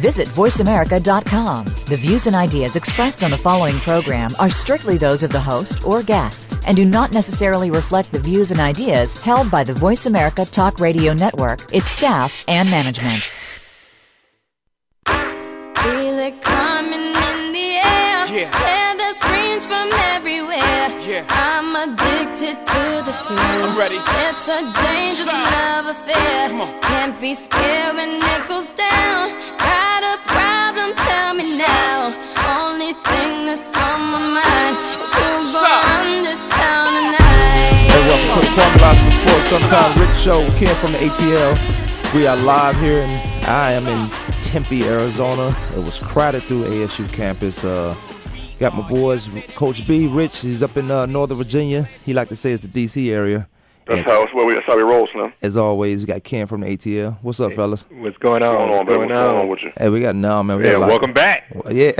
Visit VoiceAmerica.com. The views and ideas expressed on the following program are strictly those of the host or guests and do not necessarily reflect the views and ideas held by the Voice America Talk Radio Network, its staff, and management. Feel it coming in the air. Yeah. Hear the screams from everywhere. Yeah. I'm addicted to the thrill. I'm ready. It's a dangerous Shine. love affair. Come on. Can't be scared when it goes down. Got that's on my mind is who's gonna run this town tonight. Hey, welcome to the Kwame for Sports Sometimes Rich Show. We came from the ATL. We are live here, and I am in Tempe, Arizona. It was crowded through ASU campus. Uh, got my boys, Coach B, Rich. He's up in uh, Northern Virginia. He like to say it's the DC area. That's how, that's where we, that's how we roll, Slim. as always, we got Ken from the ATL. What's up, fellas? What's going on? What's going on, What's man? going What's going on on? with you? Hey, we got no man. We Yeah, got a lot- welcome back. Yeah,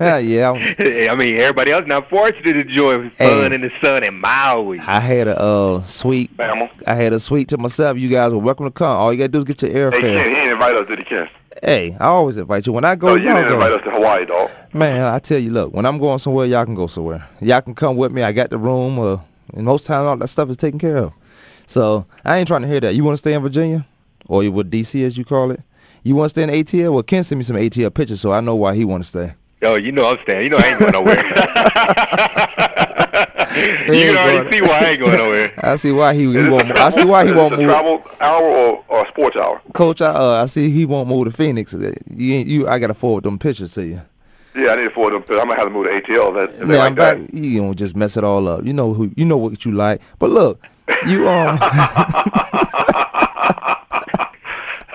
yeah. I'm- I mean, everybody else now fortunate to enjoy fun Hey. in the sun in Maui. I had a uh, sweet. Bama. I had a suite to myself. You guys are welcome to come. All you gotta do is get your airfare. Hey, Ken, airfare. he didn't invite us, did he, Ken? Hey, I always invite you. When I go, No, you y'all didn't go. invite us to Hawaii, dog. Man, I tell you, look, when I'm going somewhere, y'all can go somewhere. Y'all can come with me. I got the room, uh, and most times all that stuff is taken care of. So I ain't trying to hear that. You want to stay in Virginia, or you with DC as you call it? You want to stay in ATL? Well, Ken sent me some ATL pictures, so I know why he want to stay. Oh, you know I'm staying. You know I ain't going nowhere. you can already see why I ain't going nowhere. I see why he, he won't. I see why he won't move. travel hour or, or sports hour? Coach, I, uh, I see he won't move to Phoenix. You, you, I gotta forward them pictures to you. Yeah, I need to forward them. I'm gonna have to move to ATL. That, Yeah, like that. You don't just mess it all up. You know who. You know what you like. But look, you um.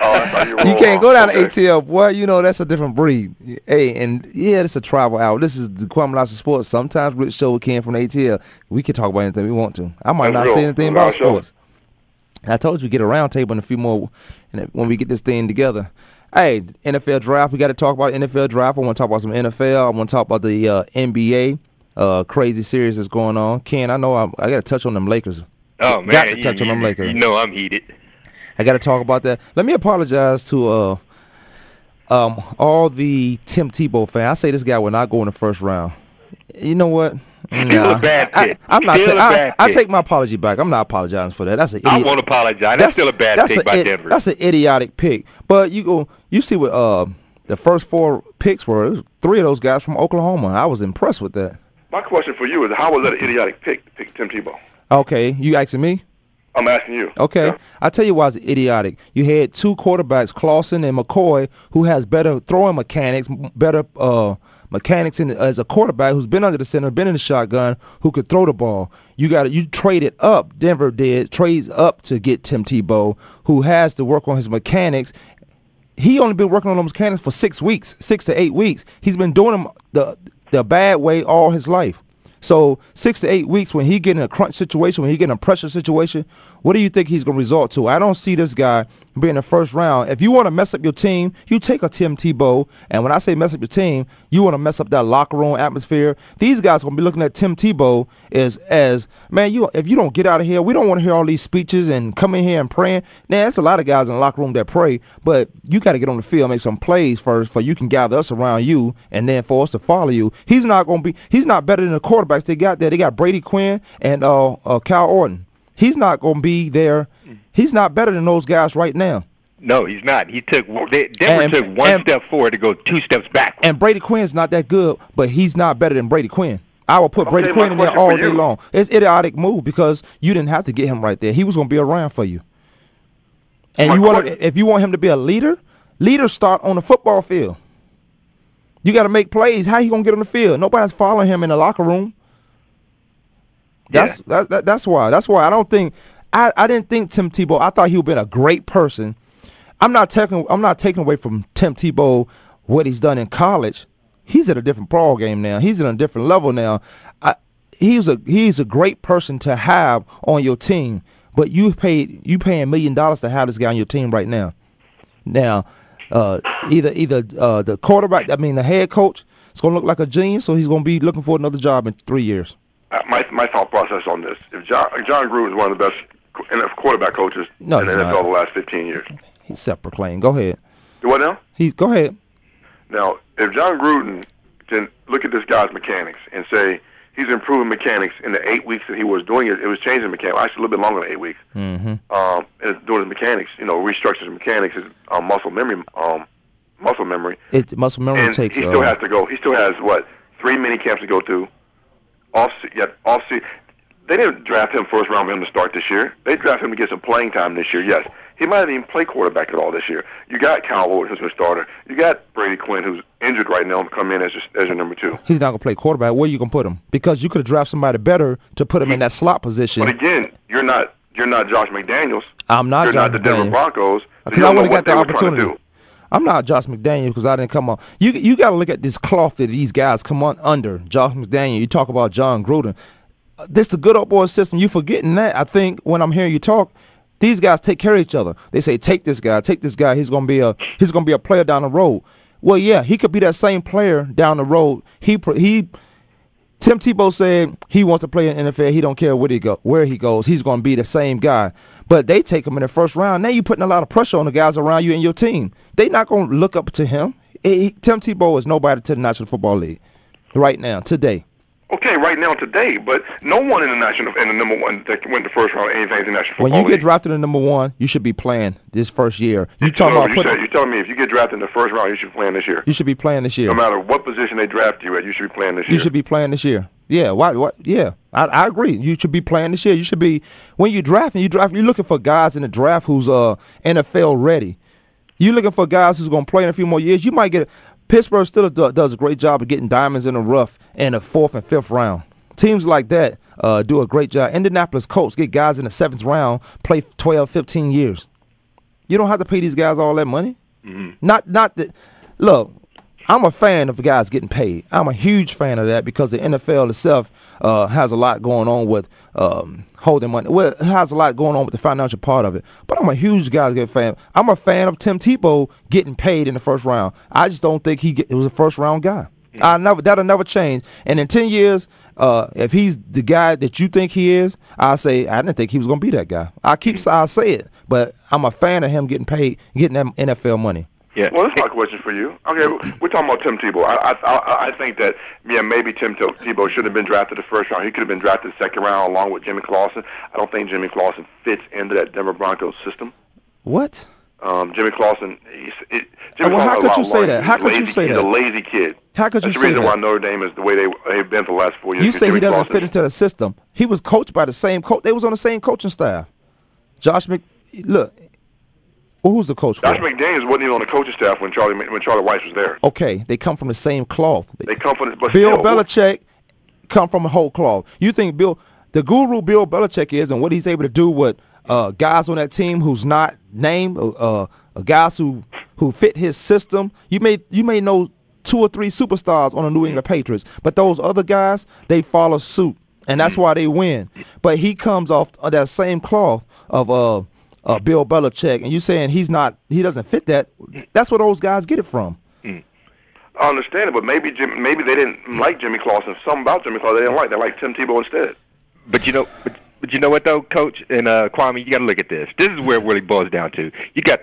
Oh, you, You can't go down to ATL, boy. You know that's a different breed. Hey, and yeah, it's a travel hour. This is the Kwamie Lassiter Sports. Sometimes Rich Show came from ATL. We can talk about anything we want to. I might That's not real. say anything That's about show. sports. I told you we get a round table and a few more, and when we get this thing together. Hey, NFL draft. We got to talk about NFL draft. I want to talk about some NFL. I want to talk about the uh, NBA. Uh, crazy series that's going on. Ken, I know I, I got to touch on them Lakers. Oh man, Got to you, touch on them you- Lakers. You know I'm heated. I got to talk about that. Let me apologize to uh, um, all the Tim Tebow fans. I say this guy will not go in the first round. You know what? Still a bad I, pick. am not. Still ta- a I, bad I pick. take my apology back. I'm not apologizing for that. That's an I won't apologize. That's, still a bad that's pick by i- Denver. That's an idiotic pick. But you go, you see what uh, the first four picks were. It was three of those guys from Oklahoma. I was impressed with that. My question for you is, how was that an idiotic pick to pick Tim Tebow? Okay, you asking me? I'm asking you. Okay, Yeah? I tell you why it's idiotic. You had two quarterbacks, Clausen and McCoy, who has better throwing mechanics, better uh, mechanics in, as a quarterback who's been under the center, been in the shotgun, who could throw the ball. You got you traded up. Denver did trades up to get Tim Tebow, who has to work on his mechanics. He only been working on those mechanics for six weeks, six to eight weeks. He's been doing them the the bad way all his life. So six to eight weeks when he get in a crunch situation, when he get in a pressure situation, what do you think he's gonna resort to? I don't see this guy being the first round. If you want to mess up your team, you take a Tim Tebow. And when I say mess up your team, you want to mess up that locker room atmosphere. These guys gonna be looking at Tim Tebow as as man, you if you don't get out of here, we don't want to hear all these speeches and come in here and praying. Now there's a lot of guys in the locker room that pray, but you got to get on the field, make some plays first, for you can gather us around you, and then for us to follow you. He's not gonna be. He's not better than the quarterbacks they got there. They got Brady Quinn and uh, uh Kyle Orton. He's not gonna be there. He's not better than those guys right now. no, he's not. He took they, Denver And- took one and- step forward to go two steps back. And Brady Quinn's not that good, but he's not better than Brady Quinn. I will put Okay, Brady Quinn in there all day long. It's idiotic move because you didn't have to get him right there. He was going to be around for you. And My you want if you want him to be a leader, leaders start on the football field. You got to make plays. How you going to get on the field? Nobody's following him in the locker room. That's that, that, that's why. That's why I don't think I, I didn't think Tim Tebow. I thought he would been a great person. I'm not taking I'm not taking away from Tim Tebow what he's done in college. He's at a different ball game now. He's at a different level now. I, he's a he's a great person to have on your team. But you paid you paying a million dollars to have this guy on your team right now. Now, uh, either either uh, the quarterback, I mean the head coach, is going to look like a genius, or he's going to be looking for another job in three years. Uh, my my thought process on this: if John Jon Gruden is one of the best NFL quarterback coaches No, in the he's NFL not. the last 15 years. He's self-proclaimed. Go ahead. What now? He go ahead. Now, if Jon Gruden can look at this guy's mechanics and say he's improving mechanics in the eight weeks that he was doing it, it was changing mechanics. Actually, a little bit longer than eight weeks. Mm-hmm. Um, and doing his mechanics, you know, restructures his mechanics, his um, muscle memory, um, muscle memory. It muscle memory and takes. he still uh, has to go. He still has what three mini camps to go through. Off, yet off. They didn't draft him first round for him to start this year. They drafted him to get some playing time this year. Yes, he might not even play quarterback at all this year. You got Cal Ward, who's a starter. You got Brady Quinn, who's injured right now, and come in as your, as your number two. he's not going to play quarterback. Where you going to put him? Because you could have drafted somebody better to put him in that slot position. But again, you're not you're not Josh McDaniels. I'm not You're Josh not the Denver Broncos. Because you I would have got the they were trying to opportunity. I'm not Josh McDaniel because I didn't come on. You you got to look at this cloth that these guys come on under. Josh McDaniel. You talk about Jon Gruden. This the good old boy system. You forgetting that? I think when I'm hearing you talk, these guys take care of each other. They say, take this guy, take this guy. He's gonna be a he's gonna be a player down the road. Well, yeah, he could be that same player down the road. He he. Tim Tebow said he wants to play in NFL. He don't care where he go, where he goes. He's going to be the same guy. But they take him in the first round. Now you're putting a lot of pressure on the guys around you and your team. They not going to look up to him. He- Tim Tebow is nobody to the National Football League right now, today. Okay, right now today, but no one in the national in the number one that went the first round anything in the national football When you get drafted in number one, you should be playing this first year. You talking about you putting, said, you're telling me if you get drafted in the first round, you should be playing this year. you should be playing this year. No matter what position they draft you at, you should be playing this year. You should be playing this year. Yeah, why? What? Yeah, I, I agree. You should be playing this year. You should be when you drafting. You draft. You're looking for guys in the draft who's uh NFL ready. You're looking for guys who's gonna play in a few more years. You might get. Pittsburgh still does a great job of getting diamonds in the rough in the fourth and fifth round. Teams like that uh, do a great job. Indianapolis Colts get guys in the seventh round, play 12, 15 years. You don't have to pay these guys all that money. Not, not that. Look, I'm a fan of guys getting paid. I'm a huge fan of that because the NFL itself uh, has a lot going on with um, holding money. Well, it has a lot going on with the financial part of it. But I'm a huge guys get fan. I'm a fan of Tim Tebow getting paid in the first round. I just don't think he get, it was a first round guy. I never that'll never change. And in ten years, uh, if he's the guy that you think he is, I say I didn't think he was gonna be that guy. I keep I say it, but I'm a fan of him getting paid, getting that NFL money. Yeah. Well, that's my question for you. Okay, we're talking about Tim Tebow. I, I, I, think that yeah, maybe Tim Tebow should have been drafted the first round. He could have been drafted the second round along with Jimmy Clausen. I don't think Jimmy Clausen fits into that Denver Broncos system. What? Um, Jimmy Clausen, he's, it, Jimmy well, how could you say that? How could you lazy- say he's that? a lazy kid. How could you That's the say reason that? why Notre Dame is the way they, they've been for the last four years. You say he doesn't Clausen- fit into the system. He was coached by the same coach. They was on the same coaching staff. Josh Mc, look, who's the coach for? Josh McDaniels wasn't even on the coaching staff when Charlie when Charlie Weis was there. okay, they come from the same cloth. They come from, but Bill still, Belichick come from a whole cloth. You think Bill, the guru Bill Belichick is, and what he's able to do with uh, guys on that team who's not named, uh, uh, guys who who fit his system. You may you may know two or three superstars on the New England Patriots, but those other guys they follow suit, and that's why they win. But he comes off of that same cloth of uh, Bill Belichick, and you saying he's not, he doesn't fit that. That's where those guys get it from. I understand it, but maybe Jim, maybe they didn't like Jimmy Clausen. Something about Jimmy Clausen they didn't like. They liked Tim Tebow instead. But you know, but, but you know what though, Coach and uh, Kwamie, you got to look at this. This is where it really boils down to. You got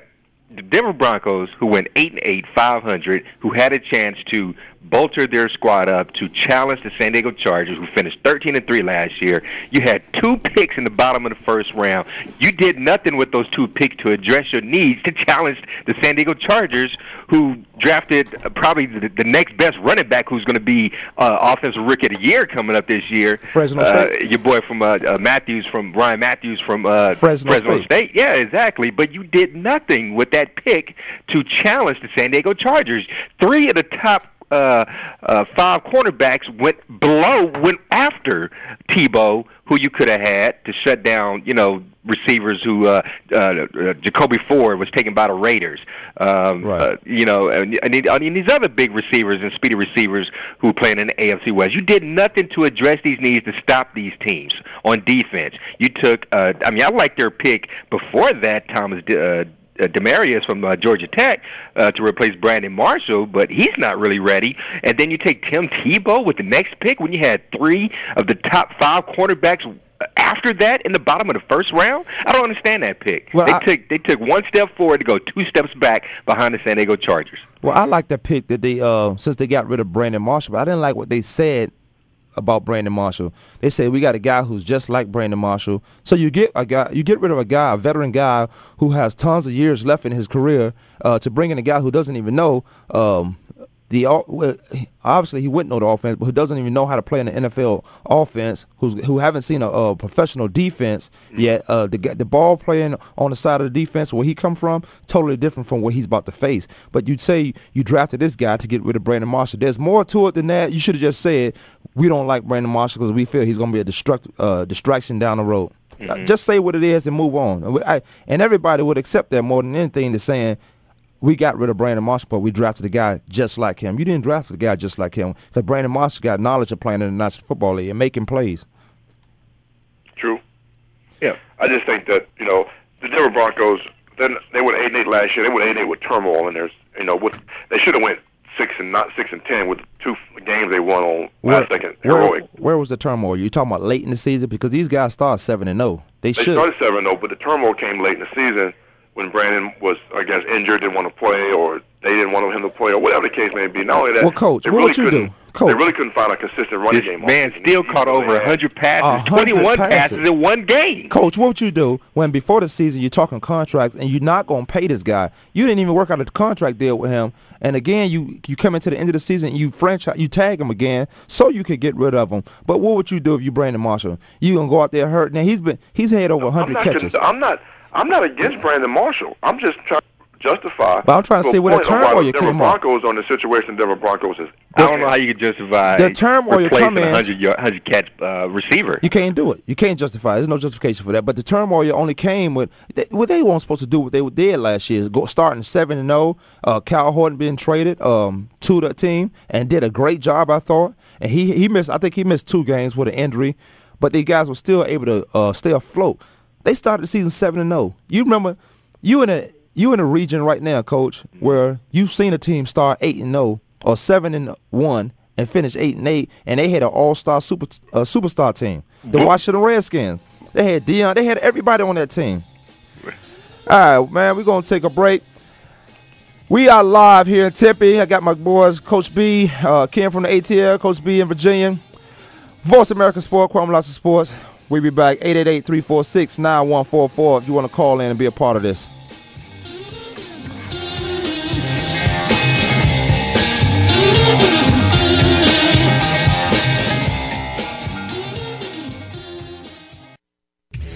the Denver Broncos, who went eight and eight, five hundred, who had a chance to bolster their squad up to challenge the San Diego Chargers, who finished thirteen and three last year. You had two picks in the bottom of the first round. You did nothing with those two picks to address your needs to challenge the San Diego Chargers, who drafted uh, probably the, the next best running back, who's going to be uh, offensive rookie of the year coming up this year. Fresno Uh, State. your boy from uh, uh, Mathews, from Ryan Mathews from uh, Fresno State. State. Yeah, exactly. But you did nothing with that pick to challenge the San Diego Chargers. Three of the top uh, uh, five cornerbacks went below, went after Tebow, who you could have had to shut down, you know, receivers who uh, uh, uh, Jacoby Ford was taken by the Raiders. Um, Right. uh, you know, and, and, mean these other big receivers and speedy receivers who playing in the AFC West. You did nothing to address these needs to stop these teams on defense. You took, uh, I mean, I like their pick before that, Thomas. Uh, uh, Demaryius from uh, Georgia Tech uh, to replace Brandon Marshall, but he's not really ready. And then you take Tim Tebow with the next pick when you had three of the top five cornerbacks after that in the bottom of the first round. I don't understand that pick. Well, they I- took they took one step forward to go two steps back behind the San Diego Chargers. Well, I like that pick that they uh since they got rid of Brandon Marshall, but I didn't like what they said about Brandon Marshall. They say we got a guy who's just like Brandon Marshall. So you get a guy, you get rid of a guy, a veteran guy who has tons of years left in his career, uh, to bring in a guy who doesn't even know um, the well, obviously he wouldn't know the offense, but who doesn't even know how to play in the NFL offense, who's who haven't seen a, a professional defense yet. Uh, the the ball playing on the side of the defense where he come from totally different from what he's about to face. But you'd say you drafted this guy to get rid of Brandon Marshall. There's more to it than that. You should have just said we don't like Brandon Marshall because we feel he's going to be a destruct, uh, distraction down the road. Uh, Just say what it is and move on. I- and everybody would accept that more than anything to saying we got rid of Brandon Marshall, but we drafted a guy just like him. You didn't draft a guy just like him because Brandon Marshall got knowledge of playing in the National Football League and making plays. True. Yeah. I just think that you know the Denver Broncos. Then they went eight and eight last year. They went eight and eight with turmoil, and there's you know with they should have went six and not six and ten with the two games they won on last second where, heroic. where was the turmoil? You talking about late in the season because these guys start seven and zero. They, They should. started seven though, but the turmoil came late in the season when Brandon was, I guess, injured, didn't want to play, or they didn't want him to play, or whatever the case may be. Not only that, Well, Coach, what really would you do? Coach. They really couldn't find a consistent running This game. man offense. still He- he caught over had- 100 passes, 100 21 passes. passes. in one game. Coach, what would you do when before the season you're talking contracts and you're not going to pay this guy? You didn't even work out a contract deal with him, and again you you come into the end of the season and you franchise you tag him again so you could get rid of him. But what would you do if you Brandon Marshall? You gonna go out there hurt? Now he's been he's had over I'm 100 not catches. con- I'm not. I'm not against Brandon Marshall. I'm just trying to justify. But I'm trying to a see where the point of why turmoil the Denver came up. Broncos on the situation Denver Broncos is. I don't know how you could justify The turmoil replacing come in- a 100, yard, 100 catch uh, receiver. You can't do it. You can't justify. it. There's no justification for that. But the turmoil only came with they, what they weren't supposed to do. What they did last year is go starting seven and zero. Uh, Kyle Orton being traded um, to the team and did a great job. I thought, and he he missed. I think he missed two games with an injury, but these guys were still able to uh, stay afloat. They started the season seven and zero. You remember, you in a you in a region right now, Coach, where you've seen a team start eight and zero or seven and one and finish eight and eight, and they had an all-star super uh, superstar team, the Washington Redskins. They had Dion. They had everybody on that team. All right, man, we're gonna take a break. We are live here in Tempe. I got my boys, Coach B, uh, Ken from the ATL, Coach B in Virginia. Voice America Sport, Kwamie Lassiter Sports. We'll be back 888-346-9144 if you want to call in and be a part of this.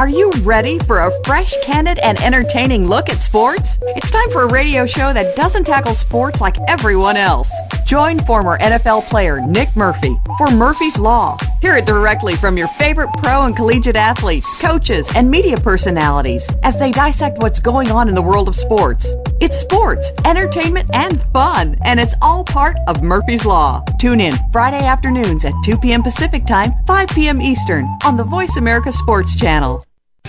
Are you ready for a fresh, candid, and entertaining look at sports? It's time for a radio show that doesn't tackle sports like everyone else. Join former NFL player Nick Murphy for Murphy's Law. Hear it directly from your favorite pro and collegiate athletes, coaches, and media personalities as they dissect what's going on in the world of sports. It's sports, entertainment, and fun, and it's all part of Murphy's Law. Tune in Friday afternoons at 2 p.m. Pacific Time, 5 p.m. Eastern on the Voice America Sports Channel.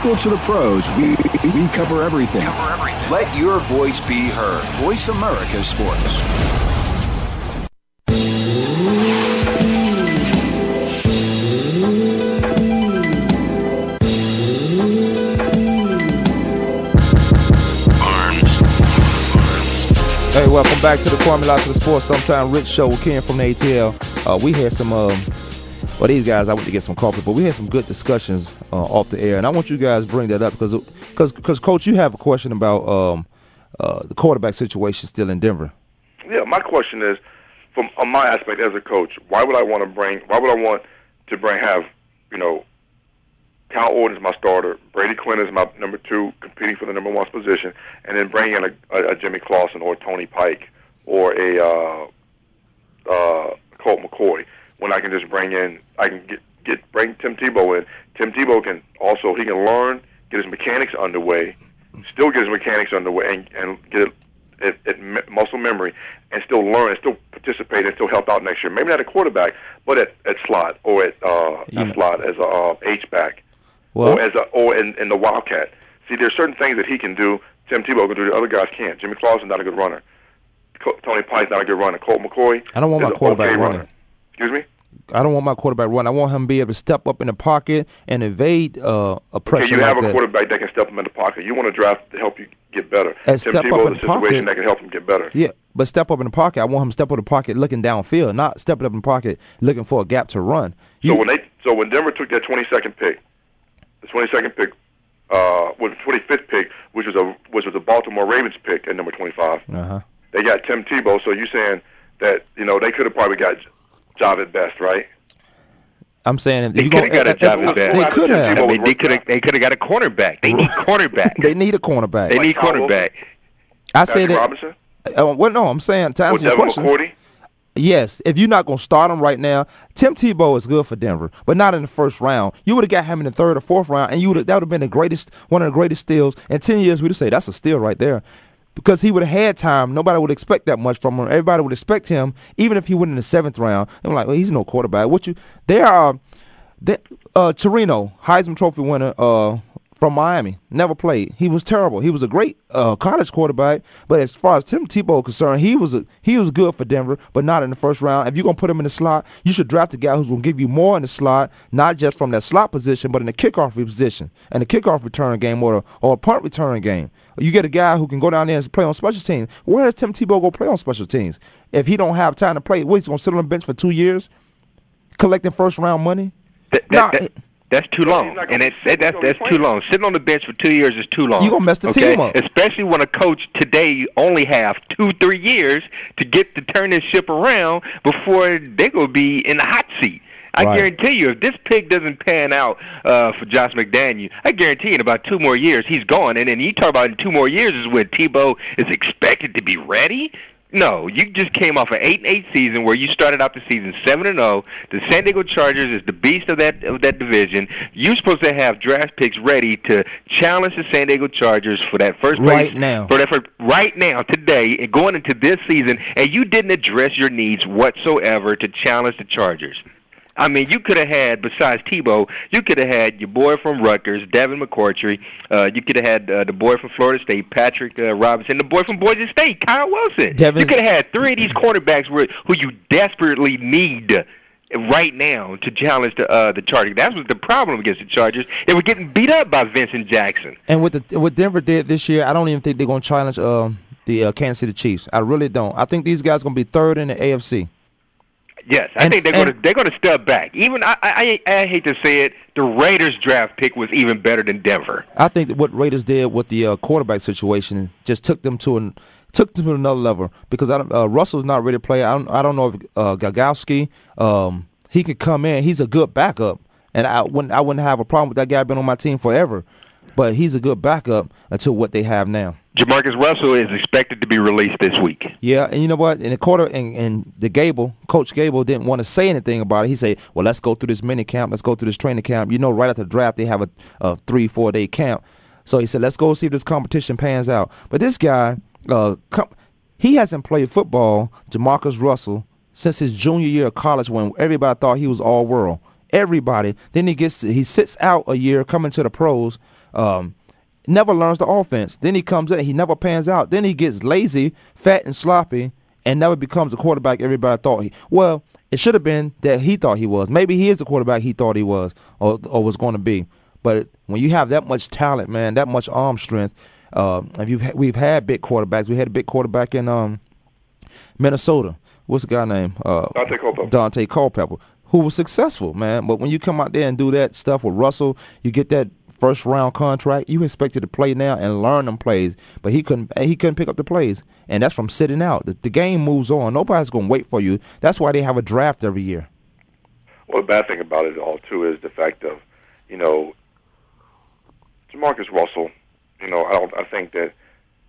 School to the pros, we, we cover everything. Let your voice be heard. Voice America Sports. Hey, welcome back to the Kwamie Lassiter Sports Sometime Rich Show with Ken from the ATL. Uh, we had some, um, well, these guys, I went to get some coffee, but we had some good discussions uh, off the air, and I want you guys to bring that up because, because, because, Coach, you have a question about um, uh, the quarterback situation still in Denver. Yeah, my question is, from on my aspect as a coach, why would I want to bring? Why would I want to bring have you know, Kyle Orton is my starter, Brady Quinn is my number two, competing for the number one position, and then bring in a, a, a Jimmy Clausen or Tony Pike or a uh, uh, Colt McCoy. When I can just bring in, I can get get bring Tim Tebow in. Tim Tebow can also he can learn, get his mechanics underway, still get his mechanics underway, and, and get it at, at muscle memory and still learn and still participate and still help out next year. Maybe not a quarterback, but at, at slot or at uh, Yeah. at slot as a uh, H back Well, or as a or in, in the Wildcat. See, there's certain things that he can do. Tim Tebow can do that other guys can't. Jimmy Clausen's not a good runner. Co- Tony Pike's not a good runner. Colt McCoy. I don't want my quarterback okay running. runner. Excuse me. I don't want my quarterback run. I want him to be able to step up in the pocket and evade uh, a Okay, pressure you have like a that. quarterback that can step him in the pocket. You want to draft to help you get better. And Tim step up Tebow in the pocket. that can help him get better. Yeah, but step up in the pocket. I want him to step up in the pocket looking downfield, not stepping up in the pocket looking for a gap to run. You- So when they so when Denver took that 22nd pick, the 22nd pick, uh, was the 25th pick, which was a which was a Baltimore Ravens pick at number 25. uh-huh. They got Tim Tebow. So you saying that you know they could have probably got Jahvid Best, right? I'm saying They you could have gonna- got a job at that. They could have. I mean, they could have. They could have got a cornerback. They need cornerback. They need a cornerback. They need Kyle Wilson? cornerback. I say that. Robinson Uh, well, no, I'm saying to answer your question. McCourty. Yes, if you're not gonna start him right now, Tim Tebow is good for Denver, but not in the first round. You would have got him in the third or fourth round, and you would that would have been the greatest, one of the greatest steals. In ten years, we'd say that's a steal right there, because he would have had time. Nobody would expect that much from him. Everybody would expect him, even if he went in the seventh round. I'm like, well, he's no quarterback. What you? There are, that uh, Torino Heisman Trophy winner, uh, from Miami. Never played. He was terrible. He was a great uh, college quarterback, but as far as Tim Tebow is concerned, he was a, he was good for Denver, but not in the first round. If you're gonna put him in the slot, you should draft a guy who's gonna give you more in the slot, not just from that slot position, but in the kickoff position and the kickoff return game or a, or a punt return game. You get a guy who can go down there and play on special teams. Where is Tim Tebow gonna play on special teams if he don't have time to play? What he's gonna sit on the bench for two years, collecting first round money? That, that, Nah, that- that's too long, he's and gonna it's, that, that's that's too long. Sitting on the bench for two years is too long. You gonna mess the okay? team up. especially when a coach today only have two, three years to get to turn this ship around before they gonna be in the hot seat. I Right. guarantee you, if this pick doesn't pan out uh, for Josh McDaniel, I guarantee you in about two more years he's gone. And then you talk about in two more years is when Tebow is expected to be ready. No, you just came off an eight and eight season where you started out the season seven and zero. The San Diego Chargers is the beast of that of that division. You're supposed to have draft picks ready to challenge the San Diego Chargers for that first place Right now. for that for right now today and going into this season, and you didn't address your needs whatsoever to challenge the Chargers. I mean, you could have had, besides Tebow, you could have had your boy from Rutgers, Devin McCourty. Uh, you could have had uh, the boy from Florida State, Patrick uh, Robinson, the boy from Boise State, Kyle Wilson. Devin's- you could have had three of these quarterbacks where, who you desperately need right now to challenge the uh, the Chargers. That was the problem against the Chargers. They were getting beat up by Vincent Jackson. And what the what Denver did this year, I don't even think they're gonna challenge um, the uh, Kansas City Chiefs. I really don't. I think these guys gonna be third in the AFC. Yes, I And- think they're going to they're going to step back. Even I, I I hate to say it, the Raiders draft pick was even better than Denver. I think that what Raiders did with the uh, quarterback situation just took them to an took them to another level because I don't, uh, Russell's not ready to play. I don't I don't know if uh, Gradkowski um, he could come in. He's a good backup, and I wouldn't I wouldn't have a problem with that guy being on my team forever. But he's a good backup until what they have now. Jamarcus Russell is expected to be released this week. Yeah, and you know what? In the quarter, and, and the Cable, Coach Cable didn't want to say anything about it. He said, "Well, let's go through this mini camp. Let's go through this training camp. You know, right after the draft, they have a, a three, four day camp. So he said, let's go see if this competition pans out. But this guy, uh, com- he hasn't played football, Jamarcus Russell, since his junior year of college when everybody thought he was all world. Everybody. Then he gets he sits out a year coming to the pros. Um, never learns the offense. Then he comes in, he never pans out. Then he gets lazy, fat, and sloppy, and never becomes the quarterback everybody thought he. Well, it should have been that he thought he was. Maybe he is the quarterback he thought he was or, or was going to be. But when you have that much talent, man, that much arm strength, uh, if you've ha- we've had big quarterbacks. We had a big quarterback in um, Minnesota. What's the guy name? Uh, Daunte Culpepper. Daunte Culpepper, who was successful, man. But when you come out there and do that stuff with Russell, you get that first round contract. You expected to play now and learn them plays, but he couldn't. He couldn't pick up the plays, and that's from sitting out. The, the game moves on. Nobody's gonna wait for you. That's why they have a draft every year. Well, the bad thing about it all too is the fact of, you know, Jamarcus Russell. You know, I don't. I think that,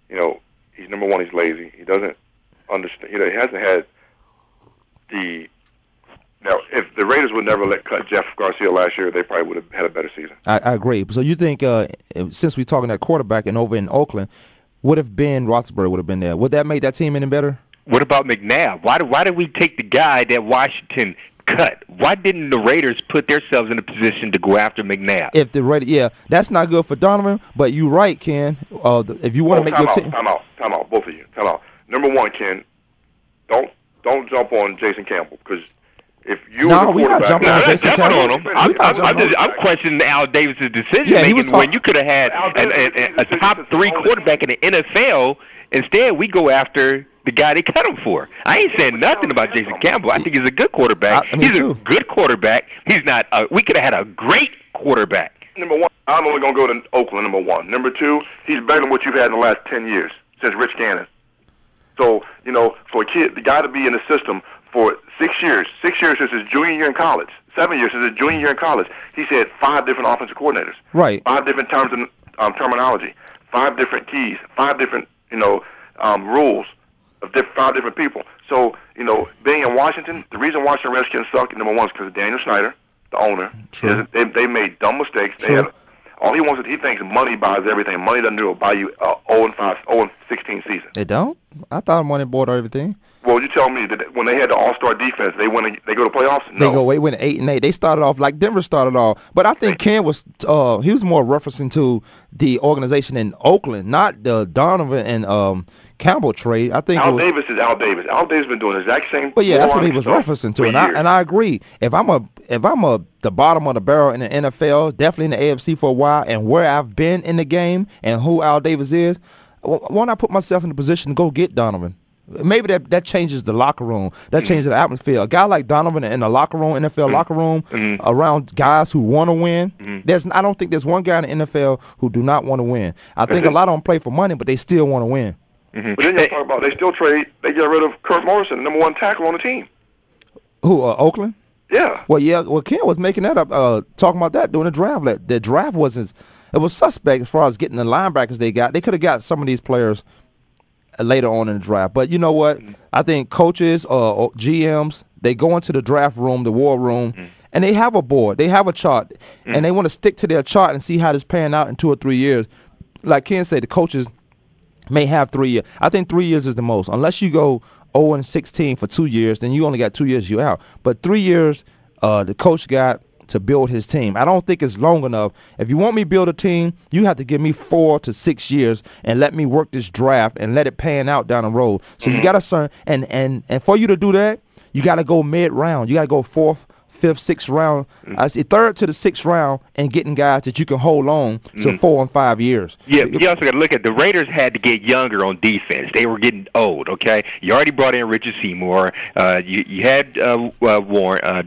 you know, he's number one. He's lazy. He doesn't understand. You know, he hasn't had the. Now, if the Raiders would never let cut Jeff Garcia last year, they probably would have had a better season. I, I agree. So you think, uh, since we're talking that quarterback and over in Oakland, would have been Roethlisberger would have been there? Would that make that team any better? What about McNabb? Why did why did we take the guy that Washington cut? Why didn't the Raiders put themselves in a position to go after McNabb? If the Raiders, yeah, that's not good for Donovan. But you're right, Ken. Uh, the- if you want to Oh, make time your out, team, time out, time out, both of you, time out. Number one, Ken, don't don't jump on Jason Campbell because if you No, were we not quarterback, jumping on Jason Campbell. on him. I'm, I'm, I'm, just, I'm questioning Al Davis's decision Yeah, making when you could have had an, a, top three quarterback in the NFL. Instead, we go after the guy they cut him for. I ain't saying nothing about Jason Campbell. I think he's a good quarterback. I- he's too. a good quarterback. He's not. A, we could have had a great quarterback. Number one, I'm only going to go to Oakland. Number one. Number two, he's better than what you've had in the last ten years since Rich Gannon. So you know, for a kid, the guy to be in the system for six years, six years since his junior year in college, seven years since his junior year in college, he's had five different offensive coordinators, Right. Five different terms and um, terminology, five different keys, five different you know um, rules of diff- five different people. So you know, being in Washington, the reason Washington Redskins suck, number one, is because of Daniel Snyder, the owner. True. He They, they made dumb mistakes. They True. had, all he wants is he thinks money buys everything. Money doesn't do it. Buy you uh, 0 and 5, 0 and 16 season. they don't. I thought money bought everything. Well, you tell me that when they had the All Star defense, they win. They go to playoffs. They go wait went eight and eight. They started off like Denver started off, but I think Ken was uh he was more referencing to the organization in Oakland, not the Donovan and um Campbell trade. I think Al was, Davis is Al Davis. Al Davis been doing the exact same. But yeah, that's what he was referencing to, and I and I agree. If I'm a if I'm a the bottom of the barrel in the NFL, definitely in the AFC for a while, and where I've been in the game and who Al Davis is, wh- why not I put myself in the position to go get Donovan? Maybe that that changes the locker room. Mm-hmm. That changes the atmosphere. A guy like Donovan in the locker room, NFL locker room, Mm-hmm. around guys who want to win. There's I don't think there's one guy in the NFL who do not want to win. I think a lot of them play for money, but they still want to win. But then you talk about they still trade. They get rid of Kirk Morrison, the number one tackle on the team. Who uh, Oakland? Yeah. Well, yeah. Well, Ken was making that up, uh, talking about that during the draft. That the draft wasn't. It was suspect as far as getting the linebackers they got. They could have got some of these players uh, later on in the draft. But you know what? I think coaches uh, or GMs they go into the draft room, the war room, and they have a board. They have a chart, and they want to stick to their chart and see how this pan out in two or three years. Like Ken said, the coaches may have three years. I think three years is the most. Unless you go 0 and 16 for two years, then you only got two years. You out. But three years, uh, the coach got to build his team. I don't think it's long enough. If you want me to build a team, you have to give me four to six years and let me work this draft and let it pan out down the road. So you got to certain and and and for you to do that, you got to go mid round. You got to go fourth, fifth, sixth round. I see third to the sixth round, and getting guys that you can hold on to Mhm. four and five years. Yeah, you also got to look at the Raiders had to get younger on defense. They were getting old. Okay, you already brought in Richard Seymour. Uh, you you had uh, uh, Warren, uh,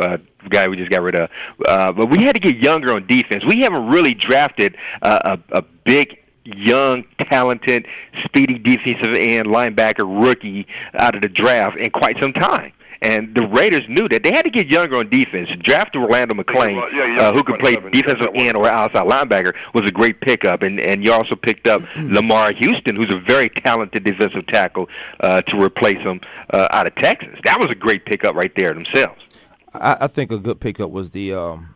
uh, guy we just got rid of. Uh, but we had to get younger on defense. We haven't really drafted uh, a a big. Young, talented, speedy defensive end linebacker rookie out of the draft in quite some time. And the Raiders knew that they had to get younger on defense. Draft Rolando McClain, Yeah, yeah, uh, who could play 27, defensive end or outside linebacker, was a great pickup. And and you also picked up Lamarr Houston, who's a very talented defensive tackle, uh, to replace him uh, out of Texas. That was a great pickup right there themselves. I, I think a good pickup was the um,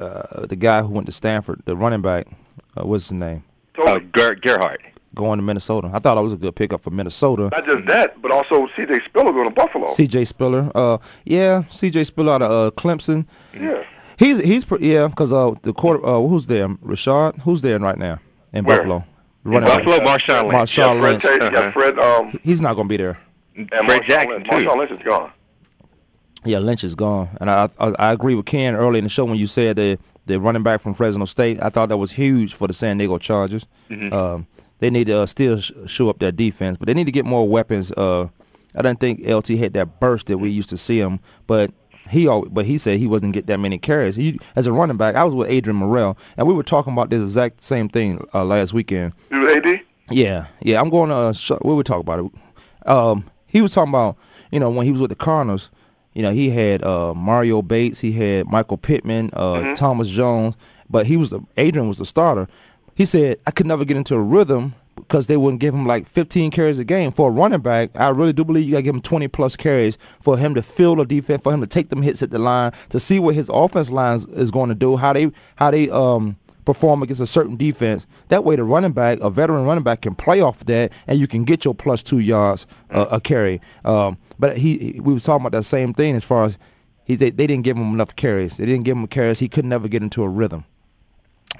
uh, the guy who went to Stanford, the running back. Uh, what's his name? Uh, Ger- Gerhart. Going to Minnesota. I thought that was a good pickup for Minnesota. Not just that, but also C.J. Spiller going to Buffalo. C.J. Spiller. Uh, yeah, C.J. Spiller out of uh, Clemson. Yeah. He's he's pre- yeah, because uh the quarter uh who's there? Rashad. Who's there right now in Where? Buffalo? In Running back. Buffalo, Marshawn Lynch. Marshawn yeah, Fred, Lynch. Tate, yeah, Uh-huh. Fred, um, He's not gonna be there. and Fred Marshawn Jackson, Lynch. too. Marshawn Lynch is gone. Yeah, Lynch is gone, and I, I I agree with Ken early in the show when you said that the running back from Fresno State. I thought that was huge for the San Diego Chargers. Mhm. Um, they need to uh, still sh- show up their defense, but they need to get more weapons. Uh, I didn't think LT had that burst that we used to see him, but he al- but he said he wasn't get that many carries. He, as a running back, I was with Adrian Murrell, and we were talking about this exact same thing uh, last weekend. You AD? Yeah, yeah. I'm going to. Uh, sh- we would talk about it. Um, he was talking about you know when he was with the Cardinals. You know he had uh, Mario Bates, he had Michael Pittman, uh, Thomas Jones, but he was the Adrian was the starter. He said I could never get into a rhythm because they wouldn't give him like 15 carries a game for a running back. I really do believe you got to give him 20 plus carries for him to feel the defense, for him to take them hits at the line, to see what his offense lines is going to do, how they how they um perform against a certain defense. That way, the running back, a veteran running back, can play off that, and you can get your plus two yards uh, a carry. Um, but he, we was talking about that same thing as far as he they, they didn't give him enough carries. They didn't give him carries. He could never get into a rhythm.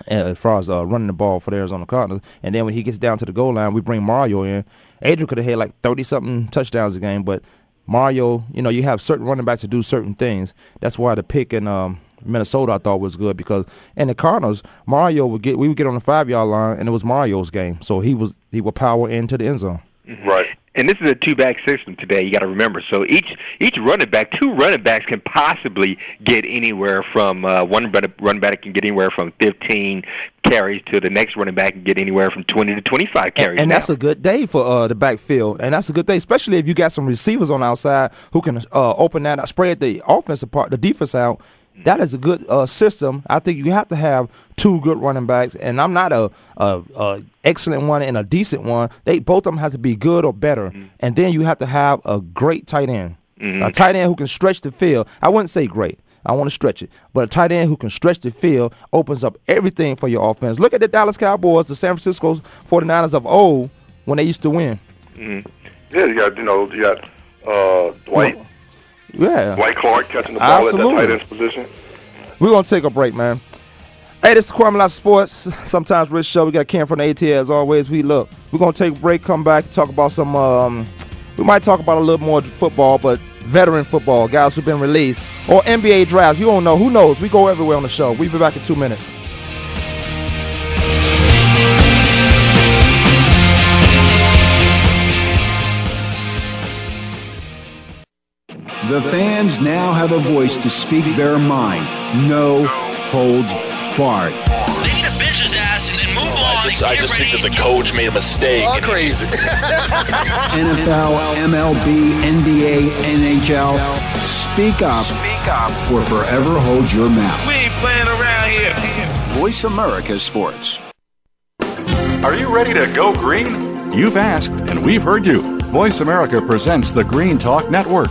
As far as uh, running the ball for the Arizona Cardinals, and then when he gets down to the goal line, we bring Mario in. Adrian could have had like thirty something touchdowns a game, but Mario, you know, you have certain running backs to do certain things. That's why the pick in um, Minnesota I thought was good because in the Cardinals, Mario would get we would get on the five yard line and it was Mario's game, so he was he would power into the end zone. Right. And this is a two back system today. You got to remember. So each each running back, two running backs can possibly get anywhere from uh, one run- running back can get anywhere from 15 carries to the next running back can get anywhere from 20 to 25 carries. And, and that's a good day for uh, the backfield, and that's a good day, especially if you got some receivers on outside who can uh, open that, spread the offensive part, the defense out. That is a good uh, system. I think you have to have two good running backs, and I'm not a, a, a excellent one and a decent one. They both of them have to be good or better, and then you have to have a great tight end, a tight end who can stretch the field. I wouldn't say great. I want to stretch it, but a tight end who can stretch the field opens up everything for your offense. Look at the Dallas Cowboys, the San Francisco 49ers of old when they used to win. Yeah, you got you know you got uh, Dwight Yeah. White Clark catching the ball Absolutely. at that tight end's position. We're gonna take a break, man. Hey, this is Kwamie Lassiter Sports. Sometimes Rich Show. We got Ken from the ATL as always. We look. We're gonna take a break, come back, talk about some. Um, we might talk about a little more football, but veteran football, guys who've been released, or NBA drafts. You don't know. Who knows? We go everywhere on the show. We'll be back in two minutes. The fans now have a voice to speak their mind. No holds barred. They need to bench his ass and, and move on. I just, I just think that the coach made a mistake. All crazy. NFL, MLB, NBA, NHL. Speak up. Speak up. Or forever hold your mouth. We ain't playing around here. Voice America Sports. Are you ready to go green? You've asked, and we've heard you. Voice America presents the Green Talk Network.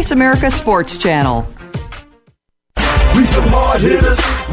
America Sports Channel. We some hard hitters.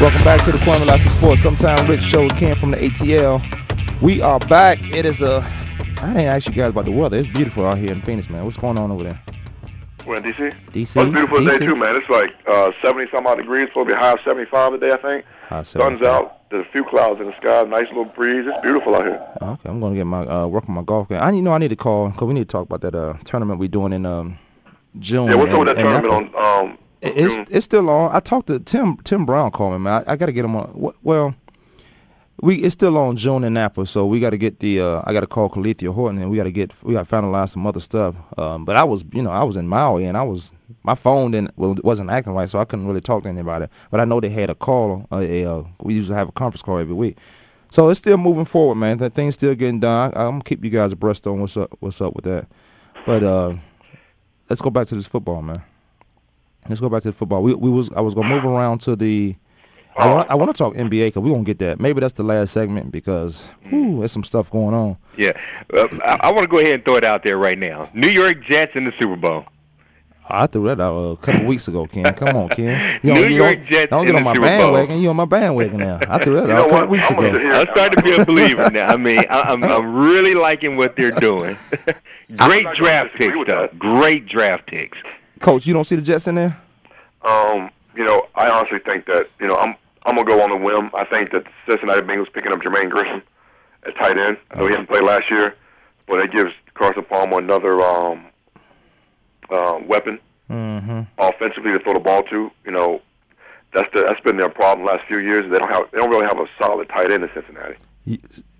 Welcome back to the Kwamie Lassiter Sports. Sometime Rich Show came from the ATL. We are back. It is a. I didn't ask you guys about the weather. It's beautiful out here in Phoenix, man. What's going on over there? We're in DC. DC. Oh, it's beautiful DC? today too, man. It's like uh, 70 some odd degrees. Supposed to be high of 75 today, I think. High Sun's out. There's a few clouds in the sky. Nice little breeze. It's beautiful out here. Okay, I'm gonna get my uh, work on my golf game. I you know I need to call because we need to talk about that uh, tournament we're doing in um, June. Yeah, what's up with that tournament on? Um, It's it's still on. I talked to Tim Tim Brown called me man. I, I got to get him on. Well, we it's still on June in Napa, so we got to get the. Uh, I got to call Calethea Horton and we got to get we got to finalize some other stuff. Um, but I was you know I was in Maui and I was my phone didn't well, wasn't acting right, so I couldn't really talk to anybody. But I know they had a call. Uh, a, uh, we usually have a conference call every week. So it's still moving forward, man. That thing's still getting done. I, I'm gonna keep you guys abreast on what's up, what's up with that. But uh, let's go back to this football, man. Let's go back to the football. We we was I was gonna move around to the. I want I want to talk NBA because we gonna get that. Maybe that's the last segment because whew, there's some stuff going on. Yeah, uh, I, I want to go ahead and throw it out there right now. New York Jets in the Super Bowl. I threw that out a couple weeks ago, Ken. Come on, Ken. New don't- York don't, Jets Don't in get on my Super Bowl. bandwagon. You on my bandwagon now? I threw that You out a couple what? weeks I'm ago. gonna I'm starting to be a believer now. I mean, I, I'm I'm really liking what they're doing. Great draft picks, though. Great draft picks. Coach, you don't see the Jets in there? Um, you know, I honestly think that you know I'm I'm gonna go on the whim. I think that the Cincinnati Bengals picking up Jermaine Gresham at tight end. I know he didn't play last year, but it gives Carson Palmer another um, uh, weapon Mm-hmm. offensively to throw the ball to. You know, that's the that's been their problem the last few years. They don't have they don't really have a solid tight end in Cincinnati.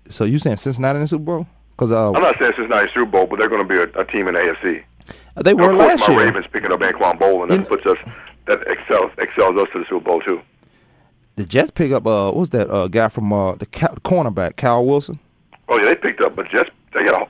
So you saying Cincinnati in the Super Bowl? Because uh, I'm not saying Cincinnati Super Bowl, but they're going to be a, a team in the AFC. They were of course, last my year. Ravens picking up Anquan and that puts us that excels excels us to the Super Bowl too. The Jets pick up uh, what was that uh, guy from uh, the cornerback, Cal Wilson? Oh yeah, they picked up, but just they got a,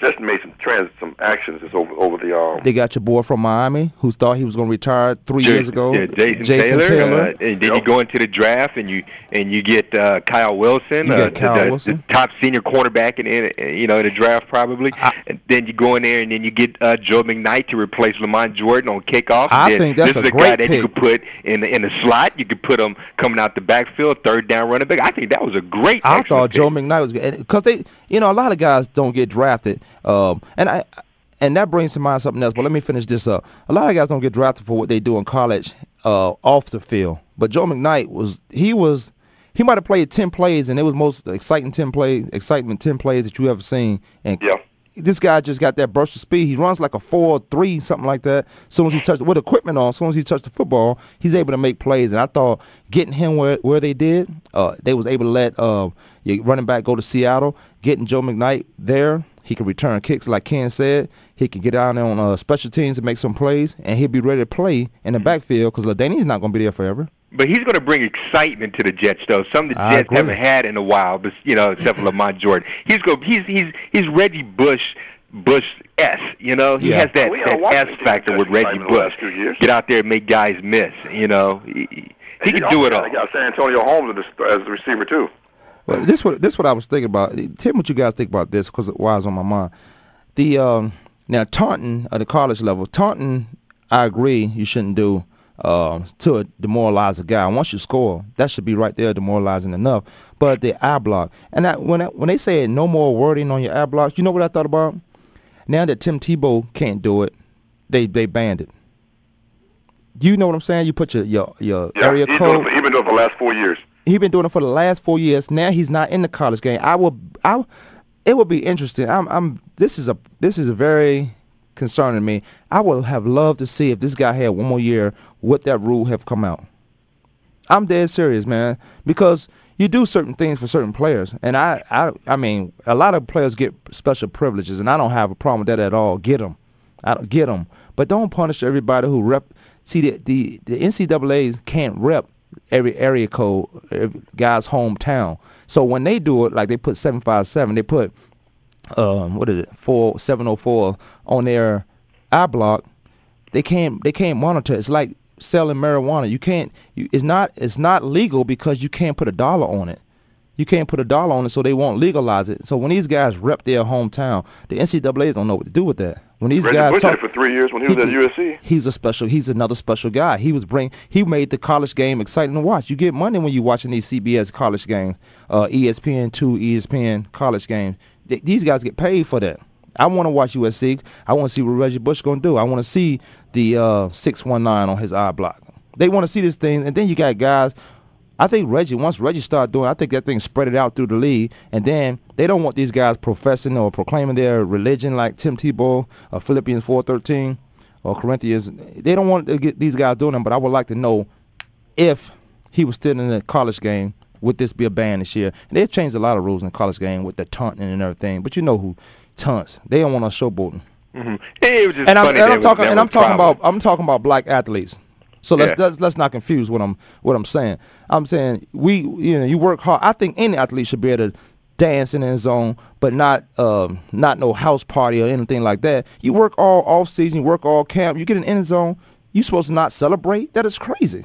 just made some trans some actions just over over the um. They got your boy from Miami who thought he was going to retire three years ago. Yeah, Jason, Taylor, uh, and then you go into the draft and you and you get uh, Kyle Wilson, You uh, Kyle the, Wilson. the top senior cornerback in, in you know in the draft probably. and then you go in there and then you get uh, Joe McKnight to replace Lamont Jordan on kickoff. I Then think that's this a is a great guy that you could put in the in the slot. You could put him coming out the backfield, third down running back. I think that was a great. I thought pick. Joe McKnight was good because they, you know, a lot of guys don't get drafted, um, and I, and that brings to mind something else. But let me finish this up. A lot of guys don't get drafted for what they do in college uh, off the field. But Joe McKnight was he was he might have played ten plays, and it was most exciting ten plays, excitement ten plays that you ever seen. And yeah. this guy just got that burst of speed. He runs like a four three, something like that. As soon as he touched with equipment on, as soon as he touched the football, he's able to make plays. And I thought getting him where where they did, uh, they was able to let uh, your running back go to Seattle. Getting Joe McKnight there, he can return kicks, like Ken said. He can get out there on uh, special teams and make some plays, and he'll be ready to play in the backfield because LaDainian's not going to be there forever. But he's going to bring excitement to the Jets, though. Some of the I Jets agree. haven't had in a while, but you know, except for Lamont Jordan. He's go. He's he's he's Reggie Bush. Bush S, you know, he Yeah. has that, that S factor with Reggie in the last Bush. Get out there and make guys miss. You know, he, he, he can do it all. They got Santonio Holmes as the- as the receiver too. Well, this what this what I was thinking about. Tell me what you guys think about this because why it's on my mind. The um, now Taunton at the college level, Taunton, I agree you shouldn't do uh, to demoralize a guy. Once you score, that should be right there demoralizing enough. But the eye black, and that, when that, when they say no more wording on your eye black, you know what I thought about? Now that Tim Tebow can't do it, they they banned it. You know what I'm saying? You put your your, your Yeah, area code doing it he's been doing it for the last four years. He been doing it for the last four years. Now he's not in the college game. I will. I. It will be interesting. I'm. I'm. This is a. This is a very concerning me. I would have loved to see if this guy had one more year. Would that rule have come out? I'm dead serious, man. Because you do certain things for certain players, and I. I. I mean, a lot of players get special privileges, and I don't have a problem with that at all. Get them. I don't get them, but don't punish everybody who rep. See, the the, the NCAA's can't rep every area code, every guy's hometown. So when they do it, like they put seven five seven, they put um what is it four seven oh four on their eye black. They can't they can't monitor. It's like selling marijuana. You can't. You, it's not it's not legal because you can't put a dollar on it. You can't put a dollar on it, so they won't legalize it. So when these guys rep their hometown, the NCAA's don't know what to do with that. When these Reggie guys Bush talk, did it for three years when he was at USC. He's a special. He's another special guy. He was bring. He made the college game exciting to watch. You get money when you're watching these CBS college games, uh, ESPN two, ESPN college games. Th- these guys get paid for that. I want to watch USC. I want to see what Reggie Bush gonna do. I want to see the uh, six one nine on his eye black. They want to see this thing, and then you got guys. I think Reggie, once Reggie started doing, I think that thing spread it out through the league, and then they don't want these guys professing or proclaiming their religion like Tim Tebow or Philippians four thirteen or Corinthians. They don't want to get these guys doing them, but I would like to know if he was still in the college game, would this be a ban this year? And they've changed a lot of rules in the college game with the taunting and everything, but you know who taunts? They don't want us showboating. Mm-hmm. It was just And I'm, funny and I'm talking and I'm talking about I'm talking about black athletes. So let's, Yeah. let's let's not confuse what I'm what I'm saying. I'm saying we you know you work hard. I think any athlete should be able to dance in his zone, but not um not no house party or anything like that. You work all off season, you work all camp. You get an end zone. You supposed to not celebrate? That is crazy.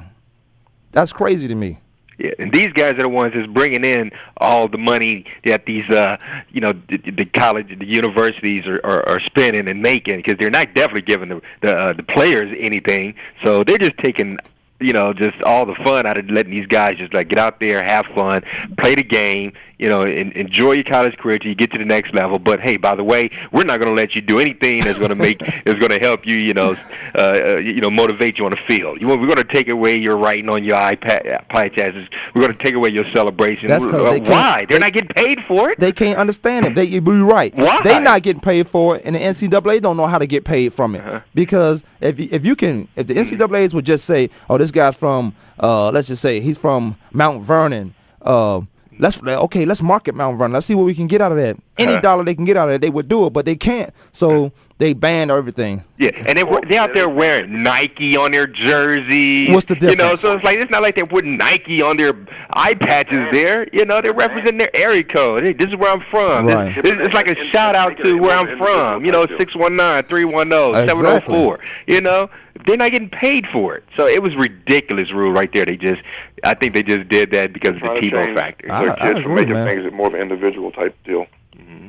That's crazy to me. Yeah, and these guys are the ones that's bringing in all the money that these, uh, you know, the, the college, the universities are, are, are spending and making because they're not definitely giving the the, uh, the players anything. So they're just taking, you know, just all the fun out of letting these guys just like get out there, have fun, play the game, you know, and enjoy your college career till you get to the next level. But hey, by the way, we're not going to let you do anything that's going to make that's going to help you, you know, uh, uh, you know, motivate you on the field. You, we're going to take away your writing on your iPad, iPads. We're going to take away your celebration. That's Uh, they why? They're not getting paid for it. They can't understand it. They you're right. Why? they're not getting paid for it, and the NCAA don't know how to get paid from it. Uh-huh. Because if you- if you can, if the NCAA's would just say, "Oh, this guy's from, uh, let's just say he's from Mount Vernon," uh, let's okay, let's market Mount Vernon. Let's see what we can get out of that. Any dollar they can get out of it, they would do it, but they can't. So they banned everything. Yeah, and they they out there wearing Nike on their jersey. What's the difference? You know, so it's like it's not like they're putting Nike on their eye patches there. You know, they're representing their area code. Hey, this is where I'm from. Right. This, it's like a shout out to where I'm from. You know, six one nine three one zero seven zero four. You know, they're not getting paid for it. So it was ridiculous rule right there. They just, I think they just did that because of the Trying to Tebow factor. I- Their I kids from agree, making man. things more of an individual type deal.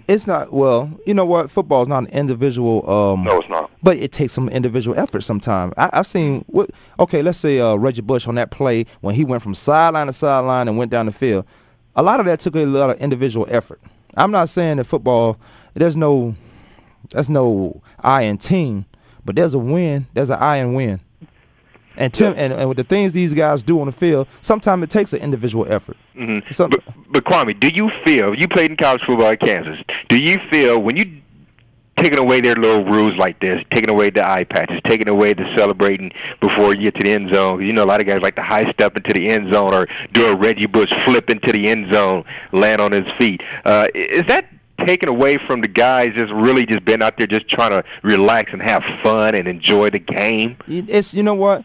It's not well. You know what? Football is not an individual. Um, No, it's not. But it takes some individual effort sometimes. I've seen what. Okay, let's say uh, Reggie Bush on that play when he went from sideline to sideline and went down the field. A lot of that took a lot of individual effort. I'm not saying that football. There's no That's no I in team, but there's a win. There's an I in win. And Tim, and, and with the things these guys do on the field, sometimes it takes an individual effort. Mm-hmm. Some- But, but Kwamie, do you feel you played in college football at Kansas? Do you feel when you taking away their little rules like this, taking away the eye patches, taking away the celebrating before you get to the end zone? You know, a lot of guys like to high step into the end zone or do a Reggie Bush flip into the end zone, land on his feet. Uh, is that taken away from the guys just really just been out there just trying to relax and have fun and enjoy the game? It's you know what.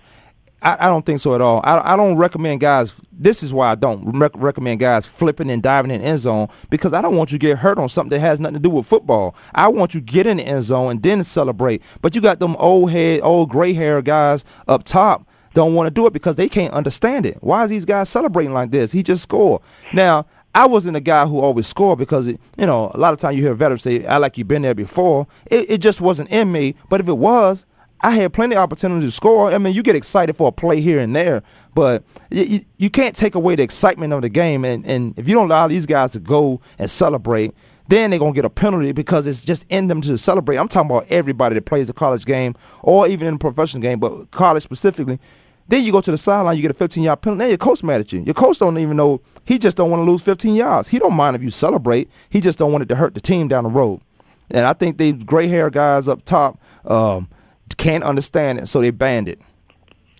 I, I don't think so at all. I, I don't recommend guys. This is why I don't rec- recommend guys flipping and diving in end zone because I don't want you to get hurt on something that has nothing to do with football. I want you to get in the end zone and then celebrate. But you got them old head, old gray hair guys up top don't want to do it because they can't understand it. Why is these guys celebrating like this? He just scored. Now I wasn't a guy who always scored because it, you know a lot of time you hear veterans say, "I like you've been there before." It, it just wasn't in me. But if it was, I had plenty of opportunities to score. I mean, you get excited for a play here and there, but you, you, can't take away the excitement of the game. And, and if you don't allow these guys to go and celebrate, then they're going to get a penalty because it's just in them to celebrate. I'm talking about everybody that plays a college game or even in a professional game, but college specifically. Then you go to the sideline, you get a 15 yard penalty. Then your coach mad at you. Your coach don't even know. He just don't want to lose 15 yards. He don't mind if you celebrate. He just don't want it to hurt the team down the road. And I think these gray hair guys up top um, can't understand it, so they banned it.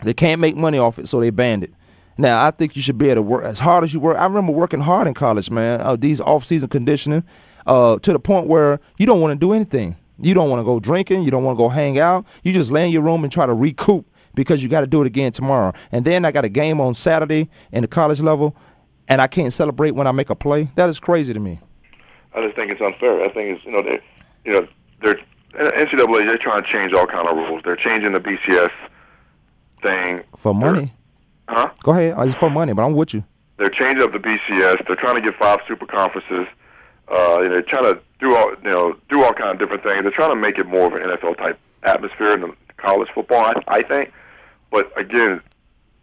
They can't make money off it, so they banned it. Now I think you should be able to work as hard as you work. I remember working hard in college, man. Uh, these off-season conditioning, uh, to the point where you don't want to do anything. You don't want to go drinking. You don't want to go hang out. You just lay in your room and try to recoup because you got to do it again tomorrow. And then I got a game on Saturday in the college level, and I can't celebrate when I make a play. That is crazy to me. I just think it's unfair. I think it's you know they, you know they're NCAA. They're trying to change all kind of rules. They're changing the BCS thing. For money. Huh? Go ahead. Uh, It's for money, but I'm with you. They're changing up the BCS. They're trying to get five super conferences. Uh, they're trying to do all you know do all kind of different things. They're trying to make it more of an NFL type atmosphere in the college football. I, I think, but again,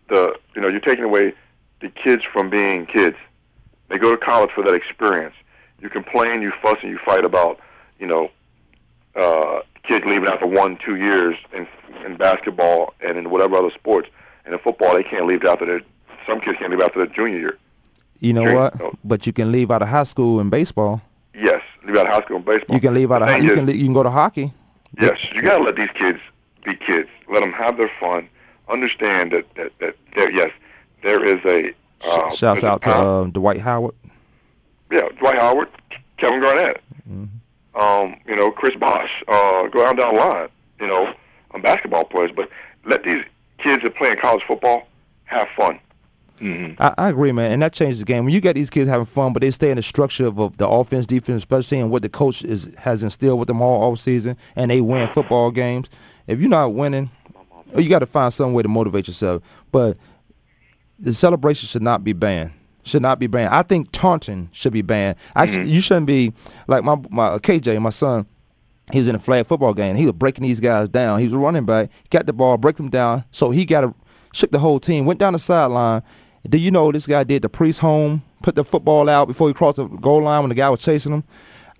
the you know you're taking away the kids from being kids. They go to college for that experience. You complain, you fuss, and you fight about you know uh, kids leaving after one, two years in in basketball and in whatever other sports. And in football, they can't leave after their some kids can't leave after their junior year. You know what? No. But you can leave out of high school in baseball. Yes, leave out of high school in baseball. You can leave out of The high, thing you is- can you can go to hockey. Yes, you gotta let these kids be kids. Let them have their fun. Understand that that, that there, yes, there is a uh, Shouts out to uh, Dwight Howard. yeah Dwight Howard, Kevin Garnett, Mm-hmm. Um, you know Chris Bosh. Uh, go down down line, you know, um, basketball players. But let these kids that play in college football have fun. Mm-hmm. I, I agree, man, and that changes the game. When you get these kids having fun, but they stay in the structure of, of the offense, defense, especially and what the coach is has instilled with them all off season, and they win football games. If you're not winning, you got to find some way to motivate yourself. But the celebration should not be banned. Should not be banned. I think taunting should be banned. Actually, you shouldn't be like my my uh, KJ, my son. He was in a flag football game. He was breaking these guys down. He was running back. Got the ball, break them down. So he got to shook the whole team. Went down the sideline. Do you know this guy did the priest home? Put the football out before he crossed the goal line when the guy was chasing him.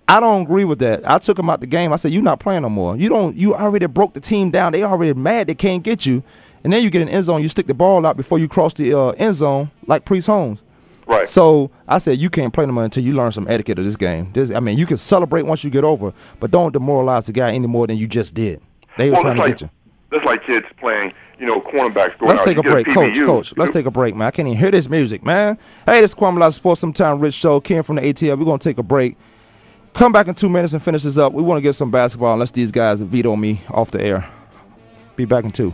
I don't agree with that. I took him out the game. I said, "You're not playing no more. You don't. You already broke the team down. They already mad. They can't get you. And then you get an end zone. You stick the ball out before you cross the uh, end zone, like Priest Holmes. Right. So I said, you can't play no more until you learn some etiquette of this game. This, I mean, you can celebrate once you get over, but don't demoralize the guy any more than you just did. They were well, trying to like get you. that's like kids playing, you know, cornerbacks going Let's out. take You a break, coach. Coach, let's take a break, man. I can't even hear this music, man. Hey, this is Kwamie Lassiter Sports Sometime Rich Show. Ken from the ATL. We're gonna take a break. Come back in two minutes and finish this up. We want to get some basketball unless these guys veto me off the air. Be back in two.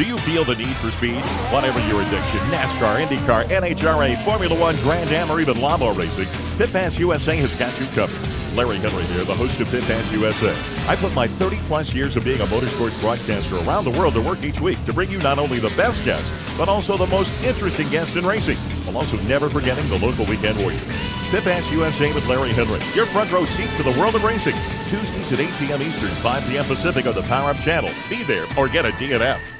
Do you feel the need for speed? Whatever your addiction, NASCAR, IndyCar, NHRA, Formula One, Grand Am, or even lawnmower racing, Pit Pass USA has got you covered. Larry Henry here, the host of Pit Pass USA. I put my 30 plus years of being a motorsports broadcaster around the world to work each week to bring you not only the best guests, but also the most interesting guests in racing, while also never forgetting the local weekend warriors. Pit Pass USA with Larry Henry, your front row seat to the world of racing. Tuesdays at 8 p.m. Eastern, 5 p.m. Pacific on the Power Up channel. Be there or get a DNF.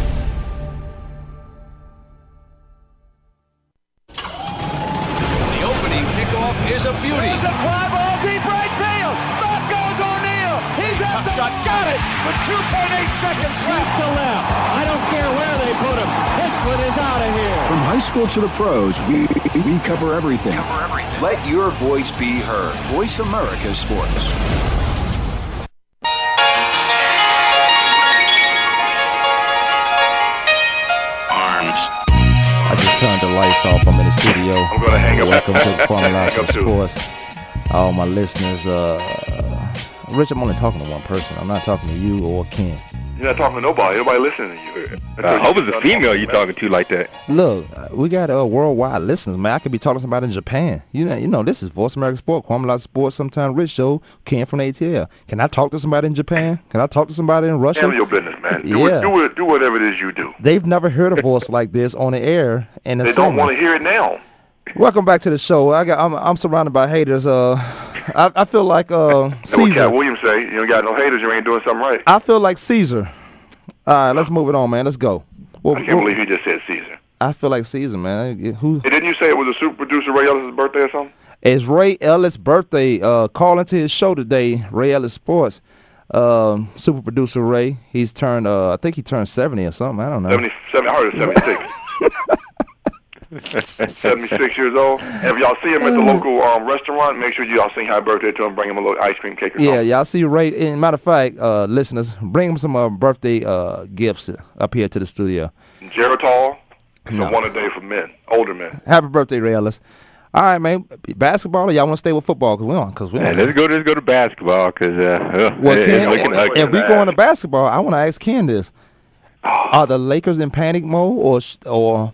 School to the pros, we, we cover everything. Let your voice be heard. Voice America Sports. Arms. I just turned the lights off. I'm in the studio. I'm gonna hang up. Welcome to the Kwamie Hang Lassiter up too. Sports. All my listeners, uh, Rich, I'm only talking to one person. I'm not talking to you or Ken. You're not talking to nobody. Nobody listening to you. I hope it's a female you're talking to like that. Look, uh, we got uh, worldwide listeners, man. I could be talking to somebody in Japan. You know, you know, this is Voice America Sport, Kwamie Lassiter Sports, sometime Rich Show, Ken from ATL. Can I talk to somebody in Japan? Can I talk to somebody in Russia? Handle your business, man. Do, Yeah. it, do, it, do whatever it is you do. They've never heard a voice like this on the air in the They don't want to hear it now. Welcome back to the show. I got I'm, I'm surrounded by haters. Uh, I, I feel like uh what Caesar. Katt Williams say, you ain't got no haters, you ain't doing something right. I feel like Caesar. All right, let's move it on, man. Let's go. Well, I can't believe you just said Caesar. I feel like Caesar, man. Who Hey, didn't you say it was a super producer Ray Ellis' birthday or something? It's Ray Ellis' birthday. Uh, calling to his show today, Ray Ellis Sports. Um, super producer Ray. He's turned. Uh, I think he turned seventy or something. I don't know. 70, 70 I heard it's 76. 76 years old. And if y'all see him at the local um, restaurant, make sure y'all sing happy birthday to him, bring him a little ice cream cake or something. Yeah, y'all see Ray. And matter of fact, uh, listeners, bring him some uh, birthday uh, gifts up here to the studio. Geritol, it's No. a one a day for men, older men. Happy birthday, Ray Ellis. All right, man. Basketball, or y'all want to stay with football? Cause we on, cause we Man, on. let's go. Let's go to basketball because uh, Well, it- Ken, it's looking ugly. if we go into basketball, I want to ask Ken this: Are the Lakers in panic mode, or s- or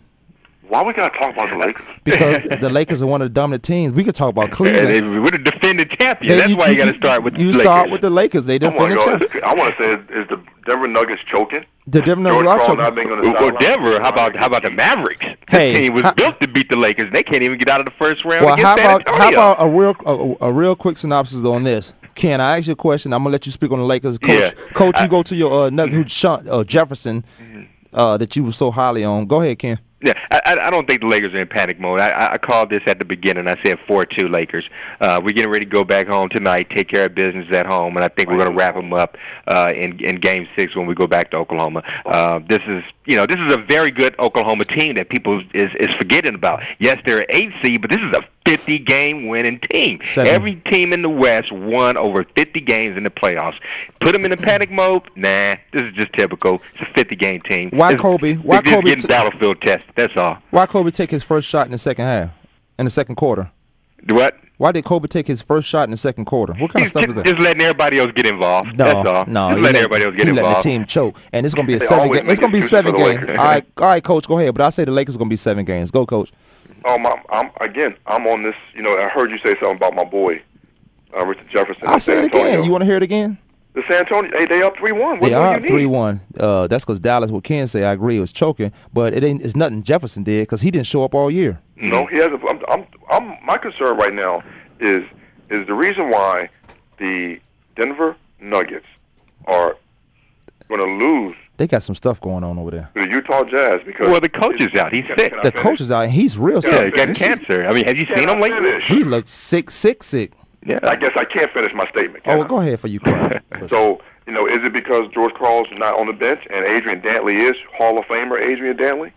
Why we gotta talk about the Lakers? because the Lakers are one of the dominant teams? We could talk about And Cleveland. they, we're the defending champion. Yeah, That's why you, got to start with you the start Lakers. with the Lakers. They I want defended to go. I want to say, is, is the Denver Nuggets choking? The Denver Nuggets are choking. not being on the Well, well. Denver. How about how about the Mavericks? Hey, This team was how- built to beat the Lakers. They can't even get out of the first round Well, against how San about how about a real a, a real quick synopsis on this? Ken, I ask you a question. I'm gonna let you speak on the Lakers. Coach, Yeah. Coach, you go to your uh, Nugget, Sean, uh, Jefferson, uh, that you were so highly on. Go ahead, Ken. Yeah, I, I don't think the Lakers are in panic mode. I- I, called this at the beginning. I said four-two Lakers. Uh, we're getting ready to go back home tonight, take care of business at home, and I think we're going to wrap them up uh, in in Game Six when we go back to Oklahoma. Uh, this is you know this is a very good Oklahoma team that people is is forgetting about. Yes, they're an eight seed, but this is a 50 game winning team. Seven. Every team in the West won over 50 games in the playoffs. Put them in a panic mode? Nah, this is just typical. It's a 50 game team. Why It's- Kobe? Why Kobe getting t- battlefield tested. That's all. Why Kobe take his first shot in the second half, in the second quarter? What? Why did Kobe take his first shot in the second quarter? What kind of stuff is that? Just letting everybody else get involved. No, That's all. no, Just letting let- everybody else get he letting involved. the team choke, and it's gonna be a They seven. always Game. It's gonna be seven games. All right, all right, coach, go ahead. But I say the Lakers are gonna be seven games. Go, coach. Um, I'm, I'm again. I'm on this. You know, I heard you say something about my boy, uh, Richard Jefferson. I'll say it again. Antonio. You want to hear it again? The San Antonio, hey, they up three one. What they more are you three one. Uh, that's because Dallas. What Ken say? I agree. Was choking, but it ain't. It's nothing Jefferson did because he didn't show up all year. No, he has. A, I'm, I'm, I'm. My concern right now is is the reason why the Denver Nuggets are going to lose They got some stuff going on over there. the Utah Jazz because Well, the coach is out. He's sick. The coach is out. He's real Yeah, sick. he got cancer. I mean, have you Can seen I him lately? finish? He looks sick, sick, sick. Yeah. I guess I can't finish my statement. Oh, well, go ahead for you. So, you know, is it because George Karl's not on the bench and Adrian Dantley is Hall of Famer Adrian Dantley?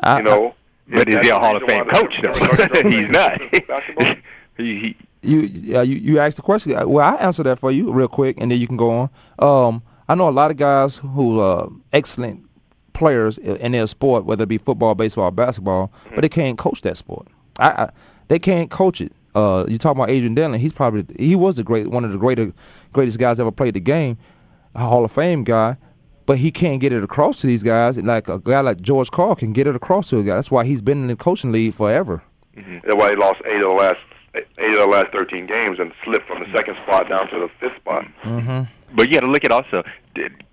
I, You know, But is he a Hall of Fame coach, though? He's not. he, he, You, uh, you you asked the question. Uh, Well, I answer that for you real quick, and then you can go on. Um, I know a lot of guys who are excellent players in their sport, whether it be football, baseball, or basketball, but they can't coach that sport. I, I they can't coach it. Uh, you talk about Adrian Dantley. He's probably he was the great one of the greater greatest guys ever played the game, a Hall of Fame guy. But he can't get it across to these guys like a guy like George Karl can get it across to a guy. That's why he's been in the coaching league forever. That's why he lost eight of the last eight of the last thirteen games and slipped from the second spot down to the fifth spot. Mm-hmm. but you got to look at also did-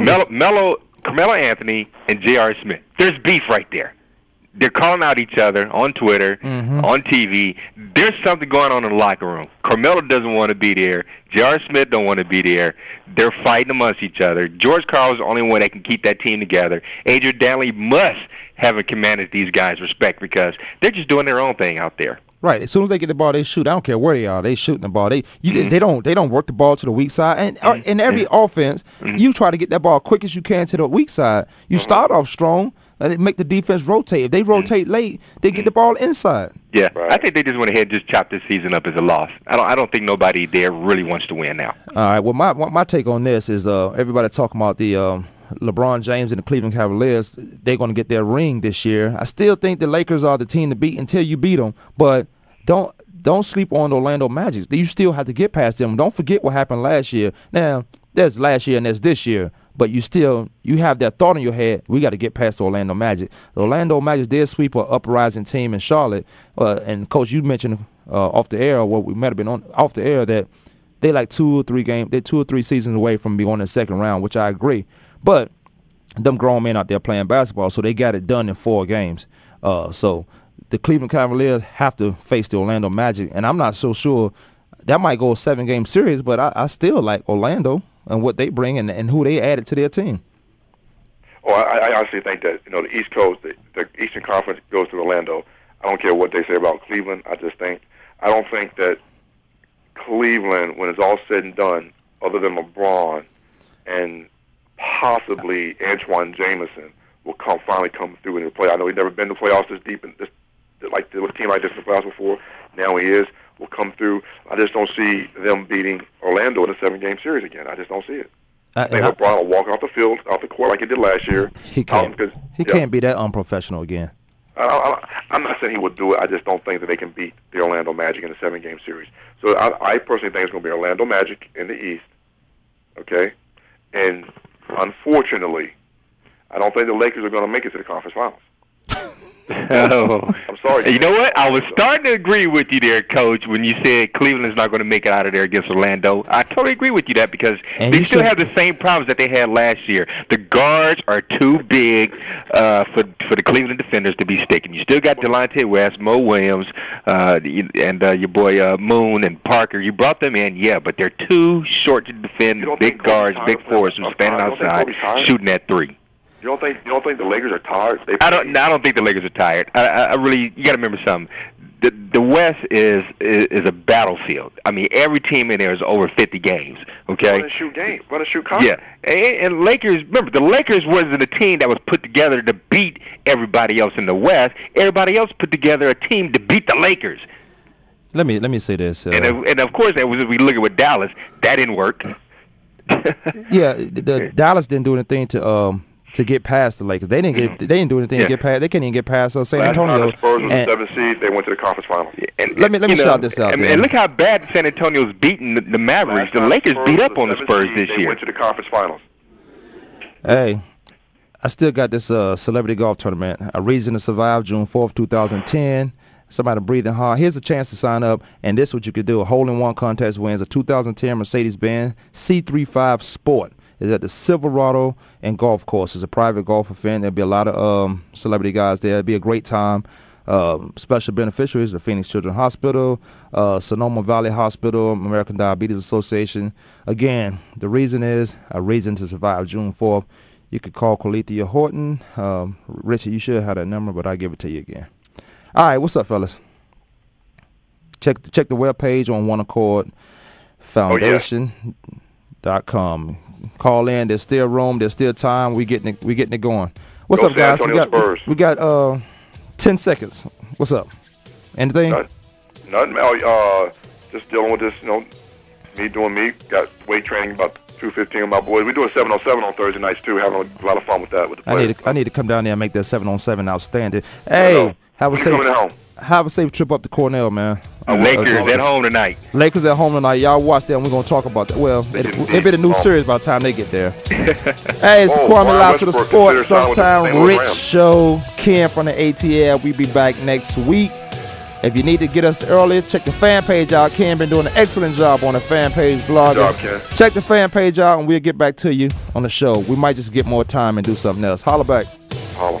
Melo, Melo, Carmelo Anthony, and J.R. Smith. There's beef right there. They're calling out each other on Twitter, Mhm. on TV. There's something going on in the locker room. Carmelo doesn't want to be there. J.R. Smith don't want to be there. They're fighting amongst each other. George Karl is the only one that can keep that team together. Adrian Dantley must have a commanded these guys respect because they're just doing their own thing out there. Right. As soon as they get the ball, they shoot. I don't care where they are. They shooting the ball. They you, mm-hmm. they don't they don't work the ball to the weak side. And uh, mm-hmm. in every mm-hmm. offense, you try to get that ball quick as you can to the weak side. You start off strong and it make the defense rotate. If they rotate late, they get the ball inside. Yeah, I think they just went ahead and just chopped this season up as a loss. I don't. I don't think nobody there really wants to win now. All right. Well, my my my take on this is uh, everybody talking about the um, LeBron James and the Cleveland Cavaliers. They're going to get their ring this year. I still think the Lakers are the team to beat until you beat them. But don't don't sleep on the Orlando Magic. You still have to get past them. Don't forget what happened last year. Now there's last year and there's this year. But you still you have that thought in your head. We got to get past Orlando Magic. The Orlando Magic did sweep a uprising team in Charlotte. Uh, and coach, you mentioned uh, off the air, or what we might have been on off the air that they like two or three game, they're two or three seasons away from being on the second round, which I agree. But them grown men out there playing basketball, so they got it done in four games. Uh, so the Cleveland Cavaliers have to face the Orlando Magic, and I'm not so sure that might go a seven game series, but I, I still like Orlando and what they bring and, and who they added to their team. Oh, I, I honestly think that you know the East Coast, the, the Eastern Conference goes to Orlando. I don't care what they say about Cleveland. I just think I don't think that Cleveland, when it's all said and done, other than LeBron and possibly Antawn Jamison, will come finally come through in the play. I know he's never been to the playoffs this deep in this like the team like this in the playoffs before. Now he is. Will come through. I just don't see them beating Orlando in a seven game series again. I just don't see it. I, I think LeBron will walk off the field, off the court like he did last year. he can't. Um, he yeah. can't be that unprofessional again. I, I'm not saying he would do it. I just don't think that they can beat the Orlando Magic in a seven-game series. So I, I personally think it's going to be Orlando Magic in the East. Okay, and unfortunately, I don't think the Lakers are going to make it to the conference finals. Oh, I'm sorry. You know what? I was starting to agree with you there, Coach, when you said Cleveland's not going to make it out of there against Orlando. I totally agree with you that because And they still should- have the same problems that they had last year. The guards are too big uh, for for the Cleveland defenders to be sticking. You still got Delonte West, Mo Williams, uh, and uh, your boy uh, Moon and Parker. You brought them in, yeah, but they're too short to defend the big guards, big forwards who's standing You don't think outside shooting at three. You don't think you don't think the Lakers are tired? They I don't. I don't think the Lakers are tired. I, I I really. You got to remember something. The the West is, is is a battlefield. I mean, every team in there is over 50 games. Okay. run and shoot game, run and shoot conference. Yeah, and, and Lakers. Remember, the Lakers wasn't a team that was put together to beat everybody else in the West. Everybody else put together a team to beat the Lakers. Let me let me say this. Uh, And of- and of course, that was if we look at with Dallas, that didn't work. yeah, the, the Dallas didn't do anything to um, to get past the Lakers. They didn't get they didn't do anything Yeah. to get past. They couldn't even get past uh, San Last time Antonio. the Spurs was the seventh seed. They went to the conference finals. And, Let me- let me you shout this out, And, and look how bad San Antonio's beating the, the Mavericks. The Lakers beat up on the Spurs this They year. went to the conference finals. Hey, I still got this uh, celebrity golf tournament. A reason to survive, June fourth, two thousand ten. Somebody breathing hard. Here's a chance to sign up, and this is what you could do: a hole in one contest wins a 2010 Mercedes-Benz C35 Sport. Is at the Silverado and Golf Course. It's a private golf event. There'll be a lot of um, celebrity guys there. It'll be a great time. Um, special beneficiaries: the Phoenix Children's Hospital, uh, Sonoma Valley Hospital, American Diabetes Association. Again, the reason is a reason to survive. June fourth. You could call Colethea Horton. Um, Richard, you should have that number, but I give it to you again. All right, what's up, fellas? Check check the web page on One Accord Foundation.com. Call in. There's still room. There's still time. We getting it. We getting it going. What's Go up, guys? We got we got uh ten seconds. What's up? Anything? Nothing. Oh, uh, just dealing with this. You know, me doing me. Got weight training about two fifteen with my boys. We do a seven on seven on Thursday nights too. Having a lot of fun with that with the I need to I need to come down there and make that seven on seven outstanding. Hey, have a safe coming home? Have a safe trip up to Cornell, man. Lakers Uh, at home tonight. Lakers at home tonight. Y'all watch that. and We're gonna talk about that. Well, it, it'll be the new series by the time they get there. hey, it's Oh, Kwamie Lassiter, the sports. Sometime Rich Rams. Show. Ken from the ATL. We'll be back next week. If you need to get us early, check the fan page out. Ken been doing an excellent job on the fan page Ken. Check the fan page out, and we'll get back to you on the show. We might just get more time and do something else. Holla back. Holla.